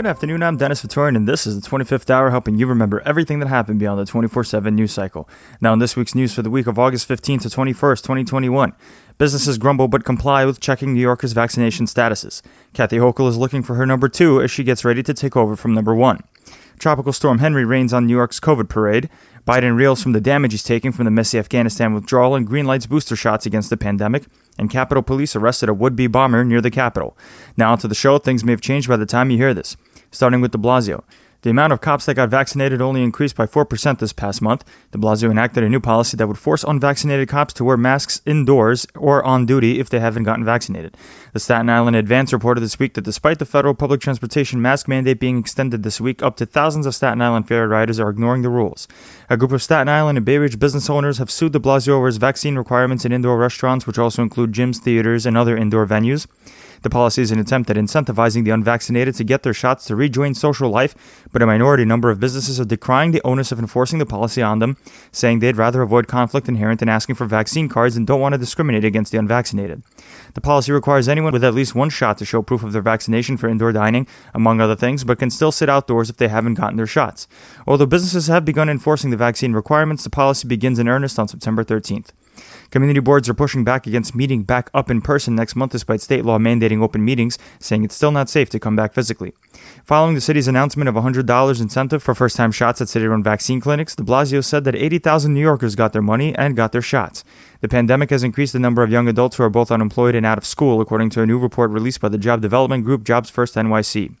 Good afternoon, I'm Dennis Victorian, and this is the 25th hour helping you remember everything that happened beyond the 24 7 news cycle. Now, in this week's news for the week of August 15th to 21st, 2021, businesses grumble but comply with checking New Yorkers' vaccination statuses. Kathy Hochul is looking for her number two as she gets ready to take over from number one. Tropical Storm Henri rains on New York's COVID parade. Biden reels from the damage he's taking from the messy Afghanistan withdrawal and greenlights booster shots against the pandemic. And Capitol Police arrested a would be bomber near the Capitol. Now, to the show, things may have changed by the time you hear this. Starting with de Blasio. The amount of cops that got vaccinated only increased by 4% this past month. De Blasio enacted a new policy that would force unvaccinated cops to wear masks indoors or on duty if they haven't gotten vaccinated. The Staten Island Advance reported this week that despite the federal public transportation mask mandate being extended this week, up to thousands of Staten Island ferry riders are ignoring the rules. A group of Staten Island and Bay Ridge business owners have sued de Blasio over his vaccine requirements in indoor restaurants, which also include gyms, theaters, and other indoor venues. The policy is an attempt at incentivizing the unvaccinated to get their shots to rejoin social life, but a minority number of businesses are decrying the onus of enforcing the policy on them, saying they'd rather avoid conflict inherent in asking for vaccine cards and don't want to discriminate against the unvaccinated. The policy requires anyone with at least one shot to show proof of their vaccination for indoor dining, among other things, but can still sit outdoors if they haven't gotten their shots. Although businesses have begun enforcing the vaccine requirements, the policy begins in earnest on September 13th. Community boards are pushing back against meeting back up in person next month despite state law mandating open meetings, saying it's still not safe to come back physically. Following the city's announcement of a $100 incentive for first time shots at city run vaccine clinics, de Blasio said that 80,000 New Yorkers got their money and got their shots. The pandemic has increased the number of young adults who are both unemployed and out of school, according to a new report released by the job development group Jobs First NYC.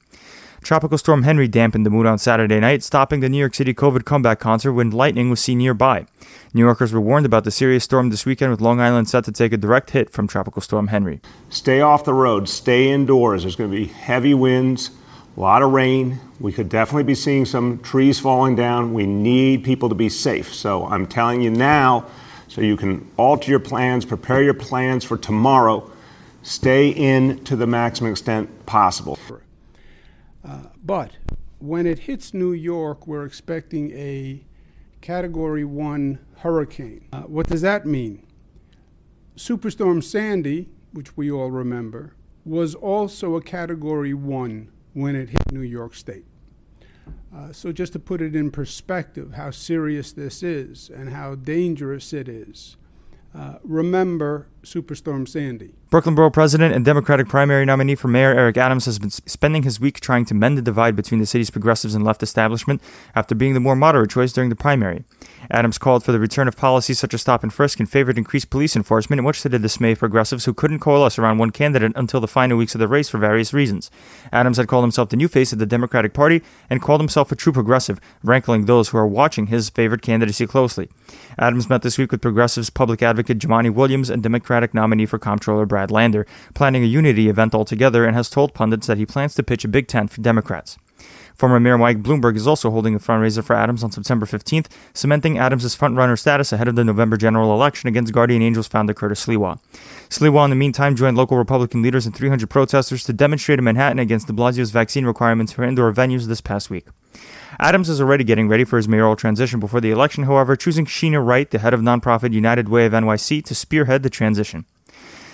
Tropical Storm Henri dampened the mood on Saturday night, stopping the New York City COVID comeback concert when lightning was seen nearby. New Yorkers were warned about the serious storm this weekend, with Long Island set to take a direct hit from Tropical Storm Henri. Stay off the road, stay indoors. There's going to be heavy winds, a lot of rain. We could definitely be seeing some trees falling down. We need people to be safe. So I'm telling you now, so you can alter your plans, prepare your plans for tomorrow. Stay in to the maximum extent possible. Uh, but when it hits New York, we're expecting a Category 1 hurricane. Uh, what does that mean? Superstorm Sandy, which we all remember, was also a Category 1 when it hit New York State. Uh, so, just to put it in perspective, how serious this is and how dangerous it is, uh, remember Superstorm Sandy. Brooklyn Borough President and Democratic primary nominee for Mayor Eric Adams has been spending his week trying to mend the divide between the city's progressives and left establishment after being the more moderate choice during the primary. Adams called for the return of policies such as stop and frisk and favored increased police enforcement, much to the dismay of progressives who couldn't coalesce around one candidate until the final weeks of the race for various reasons. Adams had called himself the new face of the Democratic Party and called himself a true progressive, rankling those who are watching his favored candidacy closely. Adams met this week with progressives public advocate Jumaane Williams and Democratic nominee for comptroller Brad Lander, planning a unity event altogether, and has told pundits that he plans to pitch a big tent for Democrats. Former Mayor Mike Bloomberg is also holding a fundraiser for Adams on September 15th, cementing Adams' frontrunner status ahead of the November general election against Guardian Angels founder Curtis Sliwa. Sliwa, in the meantime, joined local Republican leaders and 300 protesters to demonstrate in Manhattan against de Blasio's vaccine requirements for indoor venues this past week. Adams is already getting ready for his mayoral transition before the election, however, choosing Sheena Wright, the head of nonprofit United Way of NYC, to spearhead the transition.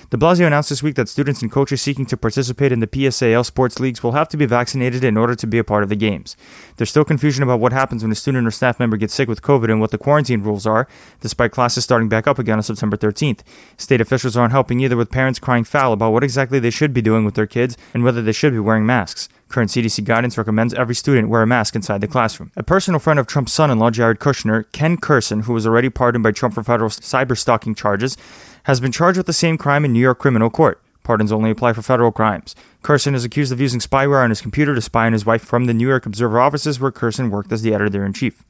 De Blasio announced this week that students and coaches seeking to participate in the PSAL sports leagues will have to be vaccinated in order to be a part of the games. There's still confusion about what happens when a student or staff member gets sick with COVID and what the quarantine rules are, despite classes starting back up again on September 13th. State officials aren't helping either with parents crying foul about what exactly they should be doing with their kids and whether they should be wearing masks. Current CDC guidance recommends every student wear a mask inside the classroom. A personal friend of Trump's son in law, Jared Kushner, Ken Kurson, who was already pardoned by Trump for federal cyber stalking charges, has been charged with the same crime in New York criminal court. Pardons only apply for federal crimes. Kurson is accused of using spyware on his computer to spy on his wife from the New York Observer offices where Kurson worked as the editor in chief.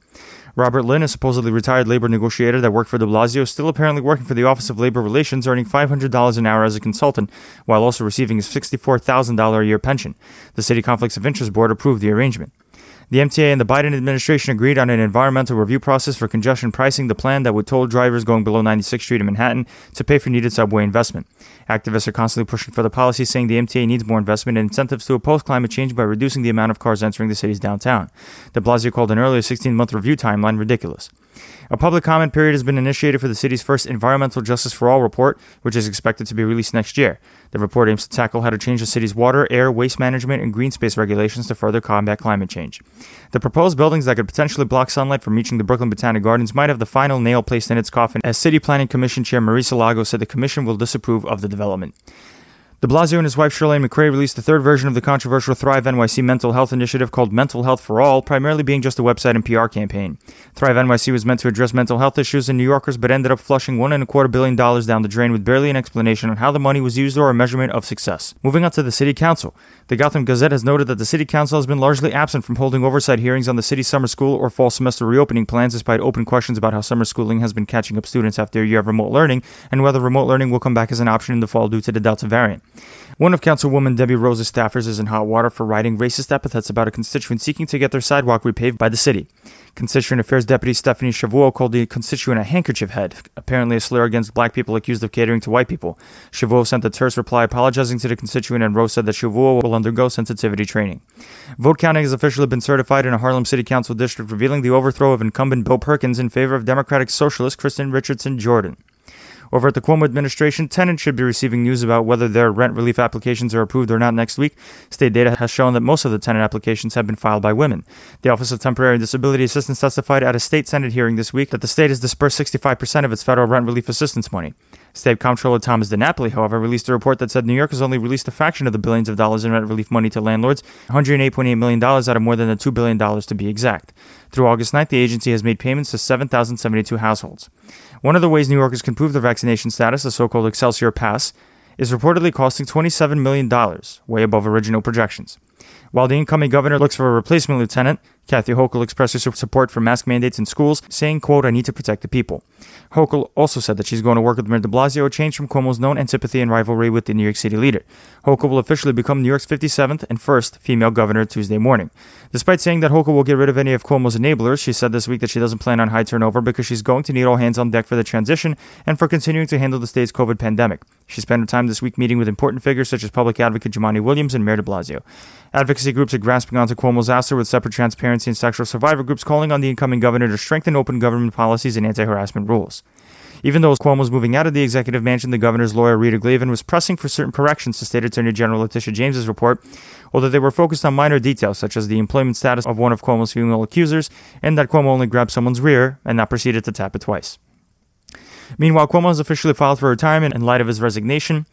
Robert Linn, a supposedly retired labor negotiator that worked for de Blasio, is still apparently working for the Office of Labor Relations, earning $500 an hour as a consultant, while also receiving his $64,000 a year pension. The City Conflicts of Interest Board approved the arrangement. The MTA and the Biden administration agreed on an environmental review process for congestion pricing, the plan that would toll drivers going below 96th Street in Manhattan to pay for needed subway investment. Activists are constantly pushing for the policy, saying the MTA needs more investment and incentives to oppose climate change by reducing the amount of cars entering the city's downtown. De Blasio called an earlier 16 month review timeline ridiculous. A public comment period has been initiated for the city's first Environmental Justice for All report, which is expected to be released next year. The report aims to tackle how to change the city's water, air, waste management, and green space regulations to further combat climate change. The proposed buildings that could potentially block sunlight from reaching the Brooklyn Botanic Gardens might have the final nail placed in its coffin, as City Planning Commission Chair Marisa Lago said the commission will disapprove of the development. De Blasio and his wife Chirlane McCray released the third version of the controversial Thrive NYC mental health initiative called Mental Health for All, primarily being just a website and PR campaign. Thrive NYC was meant to address mental health issues in New Yorkers, but ended up flushing one and a quarter billion dollars down the drain with barely an explanation on how the money was used or a measurement of success. Moving on to the City Council. The Gotham Gazette has noted that the City Council has been largely absent from holding oversight hearings on the city's summer school or fall semester reopening plans, despite open questions about how summer schooling has been catching up students after a year of remote learning and whether remote learning will come back as an option in the fall due to the Delta variant. One of Councilwoman Debbie Rose's staffers is in hot water for writing racist epithets about a constituent seeking to get their sidewalk repaved by the city. Constituent Affairs Deputy Stephanie Chauveau called the constituent a handkerchief head, apparently a slur against black people accused of catering to white people. Chauveau sent a terse reply apologizing to the constituent, and Rose said that Chauveau will undergo sensitivity training. Vote counting has officially been certified in a Harlem City Council district, revealing the overthrow of incumbent Bill Perkins in favor of Democratic Socialist Kristin Richardson Jordan. Over at the Cuomo administration, tenants should be receiving news about whether their rent relief applications are approved or not next week. State data has shown that most of the tenant applications have been filed by women. The Office of Temporary Disability Assistance testified at a state Senate hearing this week that the state has dispersed 65% of its federal rent relief assistance money. State Comptroller Thomas DiNapoli, however, released a report that said New York has only released a fraction of the billions of dollars in rent relief money to landlords, $108.8 million out of more than the $2 billion to be exact. Through August 9th, the agency has made payments to 7,072 households. One of the ways New Yorkers can prove their vaccination status, the so called Excelsior Pass, is reportedly costing $27 million, way above original projections. While the incoming governor looks for a replacement lieutenant, Kathy Hochul expressed her support for mask mandates in schools, saying, quote, I need to protect the people. Hochul also said that she's going to work with Mayor de Blasio, a change from Cuomo's known antipathy and rivalry with the New York City leader. Hochul will officially become New York's 57th and first female governor Tuesday morning. Despite saying that Hochul will get rid of any of Cuomo's enablers, she said this week that she doesn't plan on high turnover because she's going to need all hands on deck for the transition and for continuing to handle the state's COVID pandemic. She spent her time this week meeting with important figures such as public advocate Jumaane Williams and Mayor de Blasio. Advocacy groups are grasping onto Cuomo's ouster with separate transparency and sexual survivor groups calling on the incoming governor to strengthen open government policies and anti harassment rules. Even though Cuomo was moving out of the executive mansion, the governor's lawyer, Rita Glavin, was pressing for certain corrections to State Attorney General Letitia James's report, although they were focused on minor details such as the employment status of one of Cuomo's female accusers and that Cuomo only grabbed someone's rear and not proceeded to tap it twice. Meanwhile, Cuomo has officially filed for retirement in light of his resignation,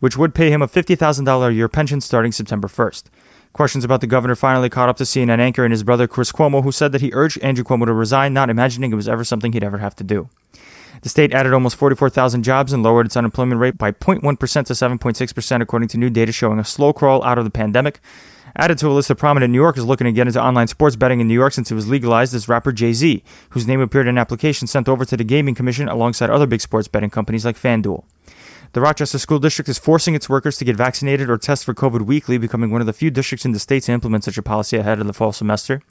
which would pay him a $50,000 a year pension starting September 1st. Questions about the governor finally caught up to CNN anchor and his brother Chris Cuomo, who said that he urged Andrew Cuomo to resign, not imagining it was ever something he'd ever have to do. The state added almost 44,000 jobs and lowered its unemployment rate by 0.1% to 7.6%, according to new data showing a slow crawl out of the pandemic. Added to a list of prominent New Yorkers looking to get into online sports betting in New York since it was legalized is rapper Jay Z, whose name appeared in an application sent over to the Gaming Commission alongside other big sports betting companies like FanDuel. The Rochester School District is forcing its workers to get vaccinated or test for COVID weekly, becoming one of the few districts in the state to implement such a policy ahead of the fall semester.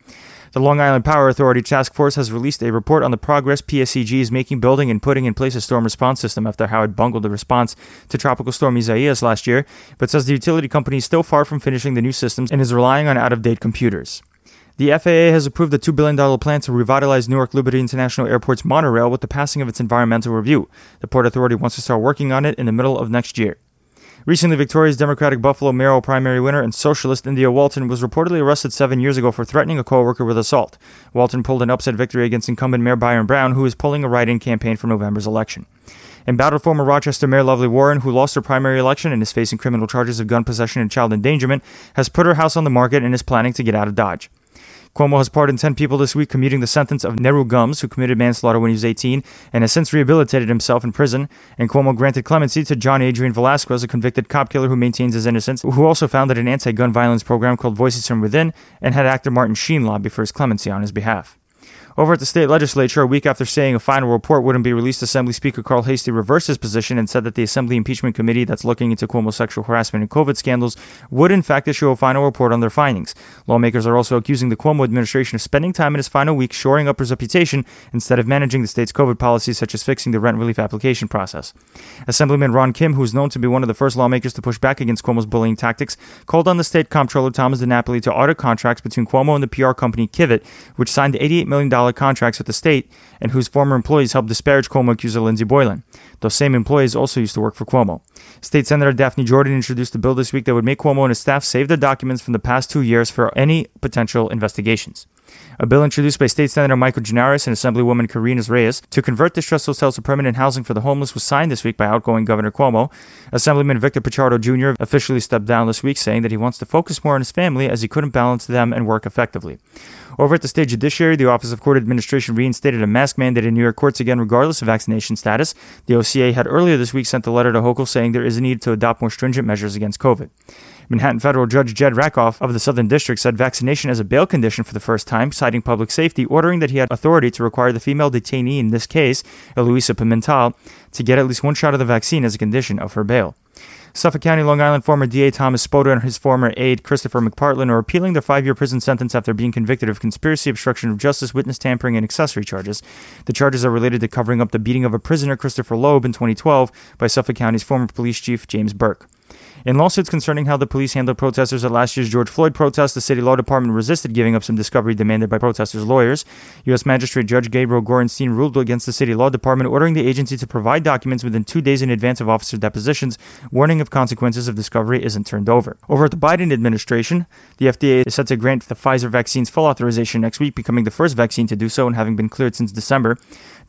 The Long Island Power Authority Task Force has released a report on the progress PSEG is making building and putting in place a storm response system after how it bungled the response to Tropical Storm Isaias last year, but says the utility company is still far from finishing the new systems and is relying on out of date computers. The FAA has approved a $2 billion plan to revitalize Newark Liberty International Airport's monorail with the passing of its environmental review. The Port Authority wants to start working on it in the middle of next year. Recently, Victoria's Democratic Buffalo mayoral primary winner and socialist India Walton was reportedly arrested seven years ago for threatening a co-worker with assault. Walton pulled an upset victory against incumbent Mayor Byron Brown, who is pulling a write-in campaign for November's election. Embattled former Rochester Mayor Lovely Warren, who lost her primary election and is facing criminal charges of gun possession and child endangerment, has put her house on the market and is planning to get out of Dodge. Cuomo has pardoned 10 people this week, commuting the sentence of Neru Gums, who committed manslaughter when he was 18 and has since rehabilitated himself in prison. And Cuomo granted clemency to John Adrian Velazquez, a convicted cop killer who maintains his innocence, who also founded an anti gun violence program called Voices from Within and had actor Martin Sheen lobby for his clemency on his behalf. Over at the state legislature, a week after saying a final report wouldn't be released, Assembly Speaker Carl Heastie reversed his position and said that the Assembly Impeachment Committee that's looking into Cuomo's sexual harassment and COVID scandals would in fact issue a final report on their findings. Lawmakers are also accusing the Cuomo administration of spending time in his final week shoring up his reputation instead of managing the state's COVID policies such as fixing the rent relief application process. Assemblyman Ron Kim, who is known to be one of the first lawmakers to push back against Cuomo's bullying tactics, called on the state comptroller Thomas DiNapoli to audit contracts between Cuomo and the PR company Kivvit, which signed $88 million contracts with the state and whose former employees helped disparage Cuomo accuser Lindsey Boylan. Those same employees also used to work for Cuomo. State Senator Daphne Jordan introduced a bill this week that would make Cuomo and his staff save their documents from the past two years for any potential investigations. A bill introduced by State Senator Michael Gianaris and Assemblywoman Karine Reyes to convert distressed hotels to permanent housing for the homeless was signed this week by outgoing Governor Cuomo. Assemblyman Victor Pichardo Jr. officially stepped down this week, saying that he wants to focus more on his family as he couldn't balance them and work effectively. Over at the state judiciary, the Office of Court Administration reinstated a mask mandate in New York courts again, regardless of vaccination status. The OCA had earlier this week sent a letter to Hochul saying there is a need to adopt more stringent measures against COVID. Manhattan federal judge Jed Rakoff of the Southern District said vaccination as a bail condition for the first time, citing public safety, ordering that he had authority to require the female detainee in this case, Eloisa Pimental, to get at least one shot of the vaccine as a condition of her bail. Suffolk County, Long Island former DA Thomas Spota and his former aide Christopher McPartland are appealing their five year prison sentence after being convicted of conspiracy, obstruction of justice, witness tampering, and accessory charges. The charges are related to covering up the beating of a prisoner, Christopher Loeb, in 2012 by Suffolk County's former police chief, James Burke. In lawsuits concerning how the police handled protesters at last year's George Floyd protest, the city law department resisted giving up some discovery demanded by protesters' lawyers. U.S. Magistrate Judge Gabriel Gorenstein ruled against the city law department, ordering the agency to provide documents within two days in advance of officer depositions, warning of consequences if discovery isn't turned over. Over at the Biden administration, the FDA is set to grant the Pfizer vaccine's full authorization next week, becoming the first vaccine to do so and having been cleared since December.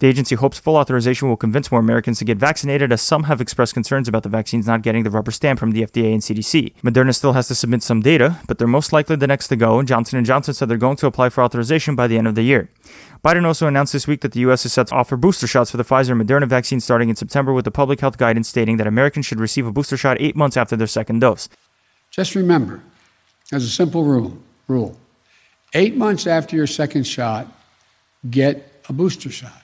The agency hopes full authorization will convince more Americans to get vaccinated, as some have expressed concerns about the vaccines not getting the rubber stamp from the FDA and CDC. Moderna still has to submit some data, but they're most likely the next to go, and Johnson & Johnson said they're going to apply for authorization by the end of the year. Biden also announced this week that the U.S. is set to offer booster shots for the Pfizer and Moderna vaccine starting in September, with the public health guidance stating that Americans should receive a booster shot eight months after their second dose. Just remember, as a simple rule, rule, eight months after your second shot, get a booster shot.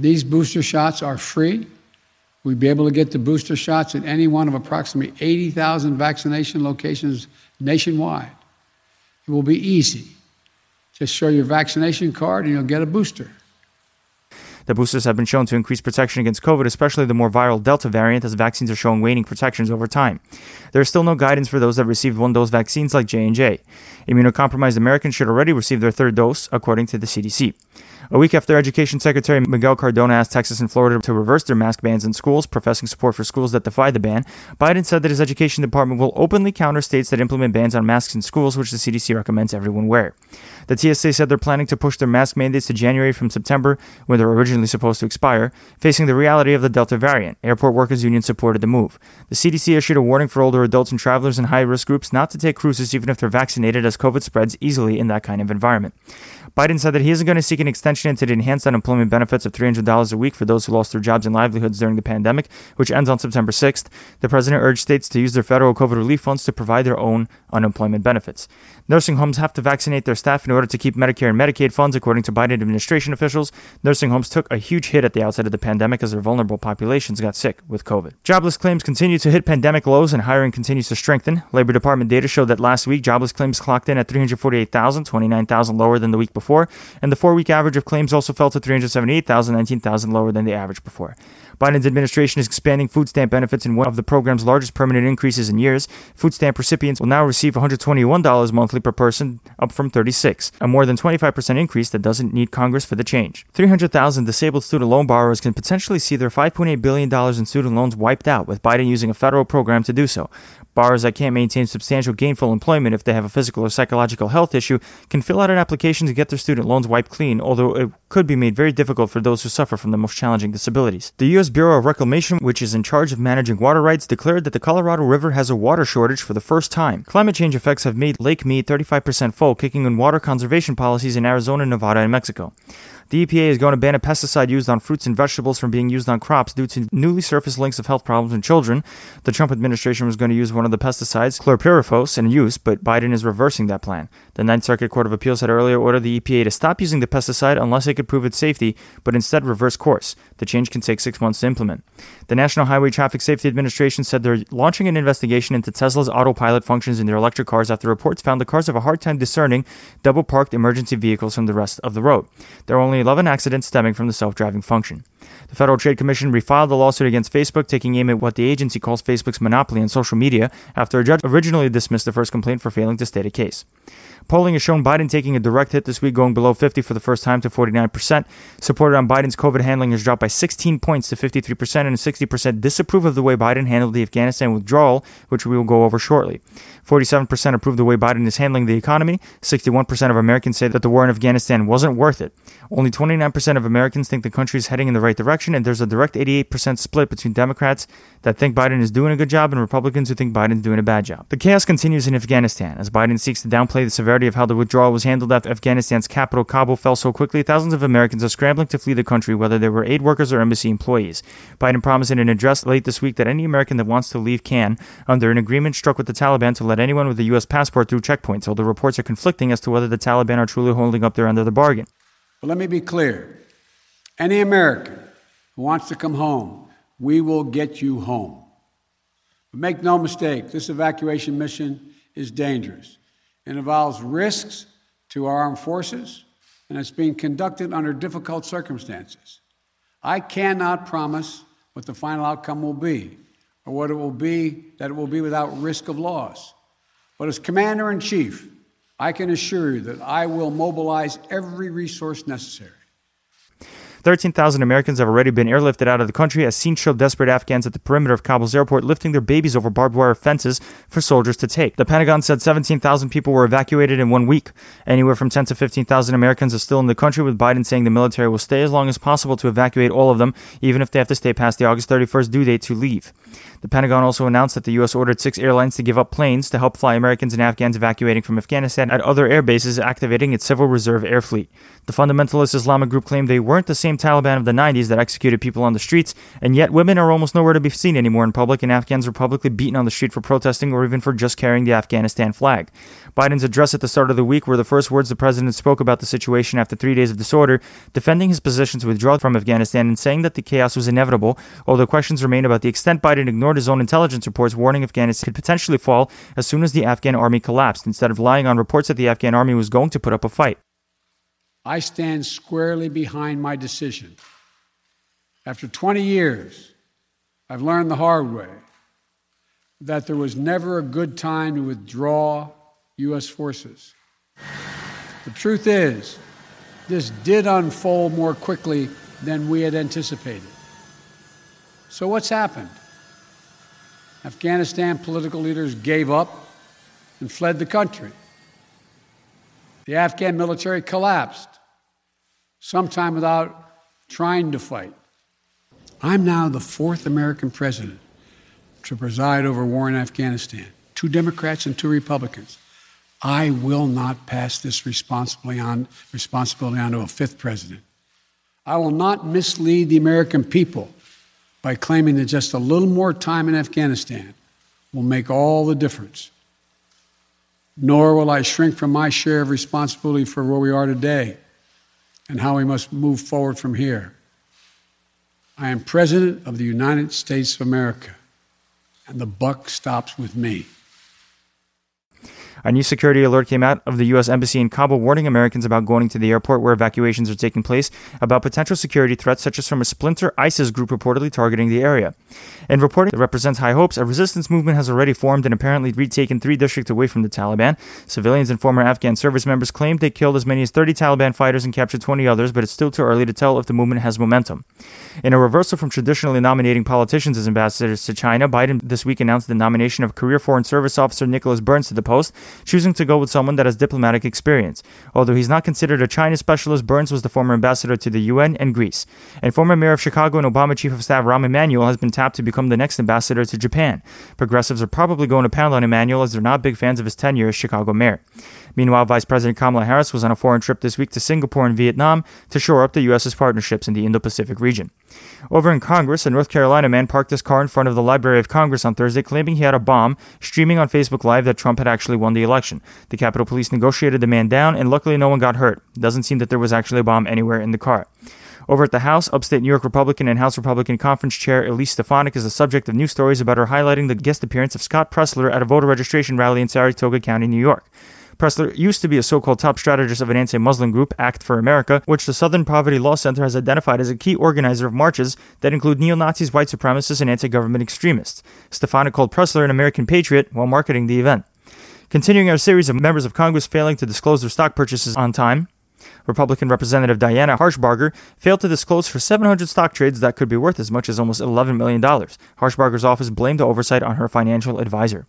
These booster shots are free. We'd be able to get the booster shots at any one of approximately 80,000 vaccination locations nationwide. It will be easy. Just show your vaccination card and you'll get a booster. The boosters have been shown to increase protection against COVID, especially the more viral Delta variant, as vaccines are showing waning protections over time. There is still no guidance for those that received one-dose vaccines like J&J. Immunocompromised Americans should already receive their third dose, according to the CDC. A week after Education Secretary Miguel Cardona asked Texas and Florida to reverse their mask bans in schools, professing support for schools that defy the ban, Biden said that his education department will openly counter states that implement bans on masks in schools, which the CDC recommends everyone wear. The TSA said they're planning to push their mask mandates to January from September, when they're originally supposed to expire, facing the reality of the Delta variant. Airport Workers Union supported the move. The CDC issued a warning for older adults and travelers in high risk groups not to take cruises even if they're vaccinated, as COVID spreads easily in that kind of environment. Biden said that he isn't going to seek an extension into the enhanced unemployment benefits of $300 a week for those who lost their jobs and livelihoods during the pandemic, which ends on September 6th. The president urged states to use their federal COVID relief funds to provide their own unemployment benefits. Nursing homes have to vaccinate their staff in order to keep Medicare and Medicaid funds, according to Biden administration officials. Nursing homes took a huge hit at the outset of the pandemic as their vulnerable populations got sick with COVID. Jobless claims continue to hit pandemic lows and hiring continues to strengthen. Labor Department data showed that last week jobless claims clocked in at 348,000, 29,000 lower than the week before, and the four week average of claims also fell to 378,000, 19,000 lower than the average before. Biden's administration is expanding food stamp benefits in one of the program's largest permanent increases in years. Food stamp recipients will now receive $121 monthly per person, up from 36, a more than 25% increase that doesn't need Congress for the change. 300,000 disabled student loan borrowers can potentially see their $5.8 billion in student loans wiped out, with Biden using a federal program to do so. Borrowers that can't maintain substantial gainful employment if they have a physical or psychological health issue can fill out an application to get their student loans wiped clean, although it could be made very difficult for those who suffer from the most challenging disabilities. The U.S. Bureau of Reclamation, which is in charge of managing water rights, declared that the Colorado River has a water shortage for the first time. Climate change effects have made Lake Mead 35% full, kicking in water conservation policies in Arizona, Nevada, and Mexico. The EPA is going to ban a pesticide used on fruits and vegetables from being used on crops due to newly surfaced links of health problems in children. The Trump administration was going to use one of the pesticides, chlorpyrifos, in use, but Biden is reversing that plan. The Ninth Circuit Court of Appeals had earlier ordered the EPA to stop using the pesticide unless it could prove its safety, but instead reverse course. The change can take six months to implement. The National Highway Traffic Safety Administration said they're launching an investigation into Tesla's autopilot functions in their electric cars after reports found the cars have a hard time discerning double parked emergency vehicles from the rest of the road. There are only 11 accidents stemming from the self driving function. The Federal Trade Commission refiled the lawsuit against Facebook, taking aim at what the agency calls Facebook's monopoly on social media after a judge originally dismissed the first complaint for failing to state a case. Polling has shown Biden taking a direct hit this week, going below 50 for the first time to 49%. Supported on Biden's COVID handling has dropped by 16 points to 53%, and 60% disapprove of the way Biden handled the Afghanistan withdrawal, which we will go over shortly. 47% approve the way Biden is handling the economy. 61% of Americans say that the war in Afghanistan wasn't worth it. Only 29% of Americans think the country is heading in the right direction, and there's a direct 88% split between Democrats that think Biden is doing a good job and Republicans who think Biden's doing a bad job. The chaos continues in Afghanistan as Biden seeks to downplay the severity of how the withdrawal was handled after Afghanistan's capital, Kabul, fell so quickly. Thousands of Americans are scrambling to flee the country, whether they were aid workers or embassy employees. Biden promised in an address late this week that any American that wants to leave can, under an agreement struck with the Taliban to let anyone with a U.S. passport through checkpoints, although reports are conflicting as to whether the Taliban are truly holding up their end of the bargain. But let me be clear any American who wants to come home, we will get you home. But make no mistake, this evacuation mission is dangerous. It involves risks to our armed forces, and it's being conducted under difficult circumstances. I cannot promise what the final outcome will be or what it will be, that it will be without risk of loss. But as Commander in Chief, I can assure you that I will mobilize every resource necessary 13,000 Americans have already been airlifted out of the country as scenes show desperate Afghans at the perimeter of Kabul's airport lifting their babies over barbed wire fences for soldiers to take. The Pentagon said 17,000 people were evacuated in one week. Anywhere from 10 to 15,000 Americans are still in the country, with Biden saying the military will stay as long as possible to evacuate all of them, even if they have to stay past the August 31st due date to leave. The Pentagon also announced that the U.S. ordered six airlines to give up planes to help fly Americans and Afghans evacuating from Afghanistan at other air bases, activating its Civil Reserve Air Fleet. The fundamentalist Islamic group claimed they weren't the same Taliban of the 90s that executed people on the streets, and yet women are almost nowhere to be seen anymore in public, and Afghans are publicly beaten on the street for protesting or even for just carrying the Afghanistan flag. Biden's address at the start of the week were the first words the president spoke about the situation after three days of disorder, defending his position to withdraw from Afghanistan and saying that the chaos was inevitable, although questions remain about the extent Biden ignored his own intelligence reports warning Afghanistan could potentially fall as soon as the Afghan army collapsed, instead of relying on reports that the Afghan army was going to put up a fight. I stand squarely behind my decision. After 20 years, I've learned the hard way that there was never a good time to withdraw U.S. forces. The truth is, this did unfold more quickly than we had anticipated. So, what's happened? Afghanistan political leaders gave up and fled the country. The Afghan military collapsed, sometime without trying to fight. I'm now the fourth American president to preside over war in Afghanistan two Democrats and two Republicans. I will not pass this responsibility on, responsibility on to a fifth president. I will not mislead the American people by claiming that just a little more time in Afghanistan will make all the difference. Nor will I shrink from my share of responsibility for where we are today and how we must move forward from here. I am President of the United States of America, and the buck stops with me. A new security alert came out of the U.S. Embassy in Kabul warning Americans about going to the airport where evacuations are taking place about potential security threats, such as from a splinter ISIS group reportedly targeting the area. In reporting that represents high hopes, a resistance movement has already formed and apparently retaken three districts away from the Taliban. Civilians and former Afghan service members claimed they killed as many as 30 Taliban fighters and captured 20 others, but it's still too early to tell if the movement has momentum. In a reversal from traditionally nominating politicians as ambassadors to China, Biden this week announced the nomination of career Foreign Service Officer Nicholas Burns to the post, choosing to go with someone that has diplomatic experience. Although he's not considered a China specialist, Burns was the former ambassador to the UN and Greece. And former mayor of Chicago and Obama chief of staff Rahm Emanuel has been tapped to become the next ambassador to Japan. Progressives are probably going to pound on Emanuel as they're not big fans of his tenure as Chicago mayor. Meanwhile, Vice President Kamala Harris was on a foreign trip this week to Singapore and Vietnam to shore up the U.S.'s partnerships in the Indo Pacific region. Over in Congress, a North Carolina man parked his car in front of the Library of Congress on Thursday, claiming he had a bomb, streaming on Facebook Live that Trump had actually won the election. The Capitol Police negotiated the man down, and luckily no one got hurt. Doesn't seem that there was actually a bomb anywhere in the car. Over at the House, upstate New York Republican and House Republican Conference Chair Elise Stefanik is the subject of news stories about her highlighting the guest appearance of Scott Presler at a voter registration rally in Saratoga County, New York. Presler used to be a so called top strategist of an anti Muslim group, Act for America, which the Southern Poverty Law Center has identified as a key organizer of marches that include neo Nazis, white supremacists, and anti government extremists. Stefanik called Presler an American patriot while marketing the event. Continuing our series of members of Congress failing to disclose their stock purchases on time, Republican Representative Diana Harshbarger failed to disclose her 700 stock trades that could be worth as much as almost $11 million. Harshbarger's office blamed the oversight on her financial advisor.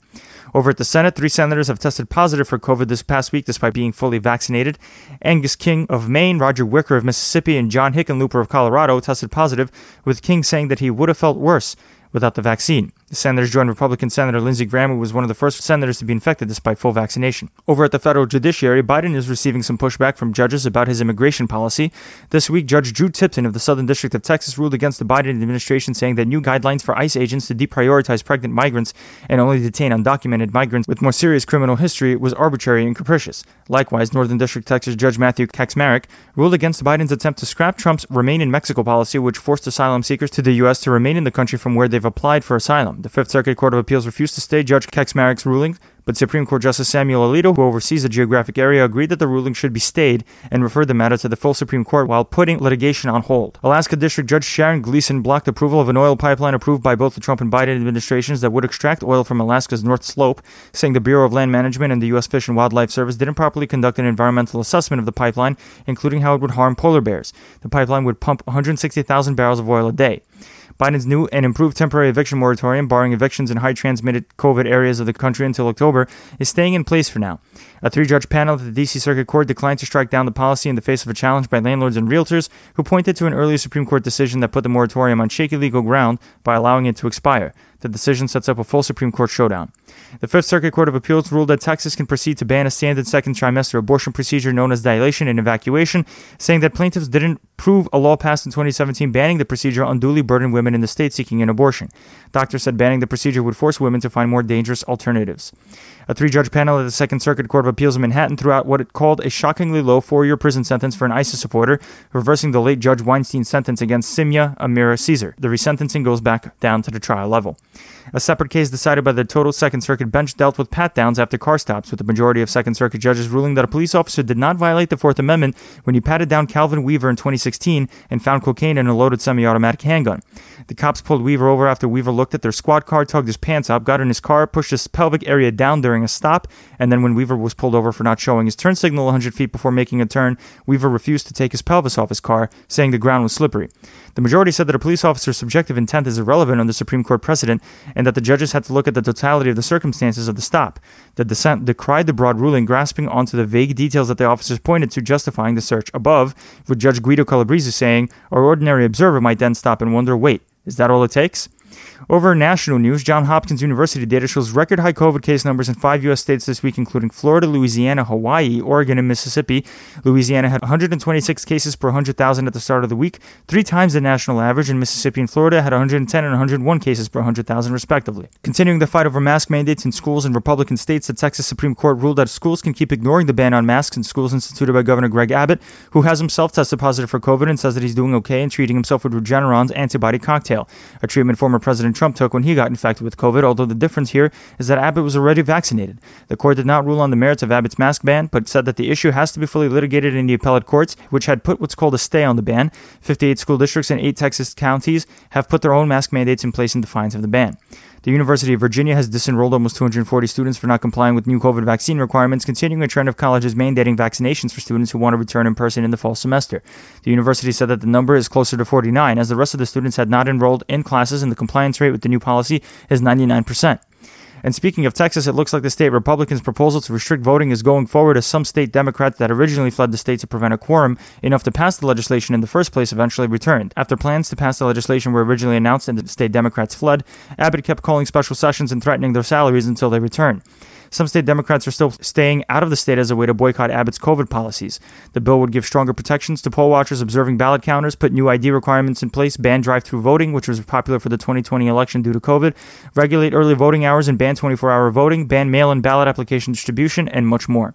Over at the Senate, three senators have tested positive for COVID this past week despite being fully vaccinated. Angus King of Maine, Roger Wicker of Mississippi, and John Hickenlooper of Colorado tested positive, with King saying that he would have felt worse without the vaccine. The senators joined Republican Senator Lindsey Graham, who was one of the first senators to be infected despite full vaccination. Over at the federal judiciary, Biden is receiving some pushback from judges about his immigration policy. This week, Judge Drew Tipton of the Southern District of Texas ruled against the Biden administration, saying that new guidelines for ICE agents to deprioritize pregnant migrants and only detain undocumented migrants with more serious criminal history was arbitrary and capricious. Likewise, Northern District Texas Judge Matthew Kacsmaryk ruled against Biden's attempt to scrap Trump's Remain in Mexico policy, which forced asylum seekers to the U.S. to remain in the country from where they've applied for asylum. The Fifth Circuit Court of Appeals refused to stay Judge Kacsmaryk's ruling, but Supreme Court Justice Samuel Alito, who oversees the geographic area, agreed that the ruling should be stayed and referred the matter to the full Supreme Court while putting litigation on hold. Alaska District Judge Sharon Gleason blocked approval of an oil pipeline approved by both the Trump and Biden administrations that would extract oil from Alaska's North Slope, saying the Bureau of Land Management and the U.S. Fish and Wildlife Service didn't properly conduct an environmental assessment of the pipeline, including how it would harm polar bears. The pipeline would pump 160,000 barrels of oil a day. Biden's new and improved temporary eviction moratorium, barring evictions in high transmitted COVID areas of the country until October, is staying in place for now. A three judge panel at the D.C. Circuit Court declined to strike down the policy in the face of a challenge by landlords and realtors who pointed to an earlier Supreme Court decision that put the moratorium on shaky legal ground by allowing it to expire. The decision sets up a full Supreme Court showdown. The Fifth Circuit Court of Appeals ruled that Texas can proceed to ban a standard second trimester abortion procedure known as dilation and evacuation, saying that plaintiffs didn't prove a law passed in 2017 banning the procedure unduly burdened women in the state seeking an abortion. Doctors said banning the procedure would force women to find more dangerous alternatives. A three judge panel at the Second Circuit Court of Appeals in Manhattan threw out what it called a shockingly low four year prison sentence for an ISIS supporter, reversing the late Judge Weinstein's sentence against Sinmyah Amera Ceasar. The resentencing goes back down to the trial level. A separate case decided by the total Second Circuit bench dealt with pat downs after car stops, with the majority of Second Circuit judges ruling that a police officer did not violate the Fourth Amendment when he patted down Calvin Weaver in 2016 and found cocaine in a loaded semi automatic handgun. The cops pulled Weaver over after Weaver looked at their squad car, tugged his pants up, got in his car, pushed his pelvic area down during a stop, and then when Weaver was pulled over for not showing his turn signal 100 feet before making a turn, Weaver refused to take his pelvis off his car, saying the ground was slippery. The majority said that a police officer's subjective intent is irrelevant under Supreme Court precedent and that the judges had to look at the totality of the circumstances of the stop. The dissent decried the broad ruling, grasping onto the vague details that the officers pointed to justifying the search above, with Judge Guido Calabresi saying, Our ordinary observer might then stop and wonder wait, is that all it takes? Over national news, Johns Hopkins University data shows record high COVID case numbers in five U.S. states this week, including Florida, Louisiana, Hawaii, Oregon, and Mississippi. Louisiana had 126 cases per 100,000 at the start of the week, three times the national average, and Mississippi and Florida had 110 and 101 cases per 100,000, respectively. Continuing the fight over mask mandates in schools in Republican states, the Texas Supreme Court ruled that schools can keep ignoring the ban on masks in schools instituted by Governor Greg Abbott, who has himself tested positive for COVID and says that he's doing okay and treating himself with Regeneron's antibody cocktail, a treatment former President Trump took when he got infected with COVID, although the difference here is that Abbott was already vaccinated. The court did not rule on the merits of Abbott's mask ban, but said that the issue has to be fully litigated in the appellate courts, which had put what's called a stay on the ban. 58 school districts in eight Texas counties have put their own mask mandates in place in defiance of the ban. The University of Virginia has disenrolled almost 240 students for not complying with new COVID vaccine requirements, continuing a trend of colleges mandating vaccinations for students who want to return in person in the fall semester. The university said that the number is closer to 49, as the rest of the students had not enrolled in classes, and the compliance rate with the new policy is 99%. And speaking of Texas, it looks like the state Republicans' proposal to restrict voting is going forward as some state Democrats that originally fled the state to prevent a quorum enough to pass the legislation in the first place eventually returned. After plans to pass the legislation were originally announced and the state Democrats fled, Abbott kept calling special sessions and threatening their salaries until they returned. Some state Democrats are still staying out of the state as a way to boycott Abbott's COVID policies. The bill would give stronger protections to poll watchers observing ballot counters, put new ID requirements in place, ban drive through voting, which was popular for the 2020 election due to COVID, regulate early voting hours and ban 24 hour voting, ban mail in ballot application distribution, and much more.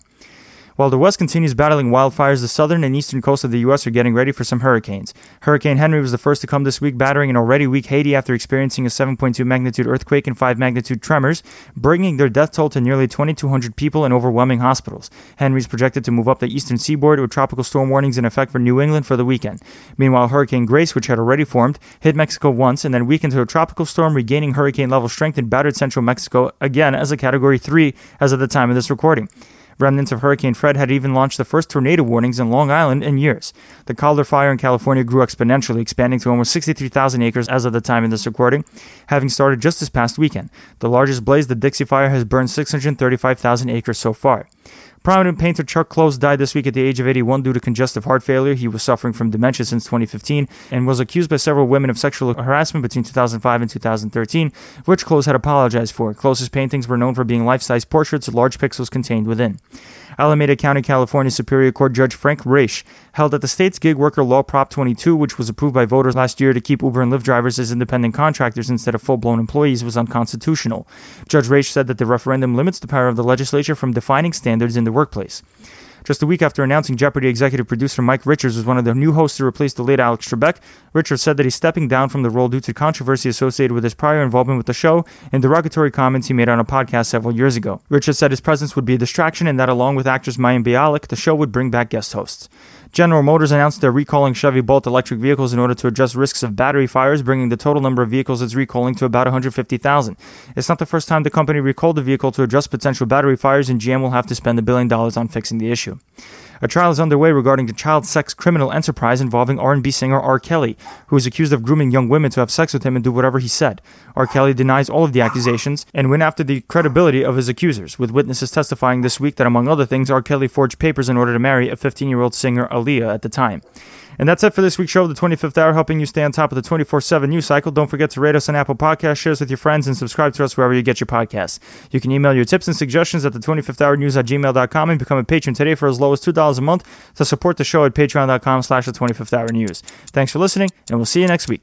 While the West continues battling wildfires, the southern and eastern coasts of the U.S. are getting ready for some hurricanes. Hurricane Henri was the first to come this week, battering an already weak Haiti after experiencing a 7.2 magnitude earthquake and 5 magnitude tremors, bringing their death toll to nearly 2,200 people and overwhelming hospitals. Henri's projected to move up the eastern seaboard with tropical storm warnings in effect for New England for the weekend. Meanwhile, Hurricane Grace, which had already formed, hit Mexico once and then weakened to a tropical storm, regaining hurricane level strength and battered central Mexico again as a Category 3 as of the time of this recording. Remnants of Hurricane Fred had even launched the first tornado warnings in Long Island in years. The Caldor fire in California grew exponentially, expanding to almost 63,000 acres as of the time of this recording, having started just this past weekend. The largest blaze, the Dixie Fire, has burned 635,000 acres so far. Prominent painter Chuck Close died this week at the age of 81 due to congestive heart failure. He was suffering from dementia since 2015 and was accused by several women of sexual harassment between 2005 and 2013, which Close had apologized for. Close's paintings were known for being life size portraits large pixels contained within. Alameda County, California Superior Court Judge Frank Roesch held that the state's gig worker law Prop 22, which was approved by voters last year to keep Uber and Lyft drivers as independent contractors instead of full blown employees, was unconstitutional. Judge Roesch said that the referendum limits the power of the legislature from defining standards in the workplace. Just a week after announcing Jeopardy executive producer Mike Richards was one of the new hosts to replace the late Alex Trebek, Richards said that he's stepping down from the role due to controversy associated with his prior involvement with the show and derogatory comments he made on a podcast several years ago. Richards said his presence would be a distraction and that along with actress Mayim Bialik, the show would bring back guest hosts. General Motors announced they're recalling Chevy Bolt electric vehicles in order to address risks of battery fires, bringing the total number of vehicles it's recalling to about 150,000. It's not the first time the company recalled the vehicle to address potential battery fires, and GM will have to spend a billion dollars on fixing the issue. A trial is underway regarding the child sex criminal enterprise involving R&B singer R. Kelly, who is accused of grooming young women to have sex with him and do whatever he said. R. Kelly denies all of the accusations and went after the credibility of his accusers, with witnesses testifying this week that, among other things, R. Kelly forged papers in order to marry a 15-year-old singer, Aaliyah, at the time. And that's it for this week's show of the 25th Hour, helping you stay on top of the 24 7 news cycle. Don't forget to rate us on Apple Podcast, share us with your friends, and subscribe to us wherever you get your podcasts. You can email your tips and suggestions at the 25th Hour News at gmail.com and become a patron today for as low as $2 a month to support the show at patreon.com slash the 25th Hour News. Thanks for listening, and we'll see you next week.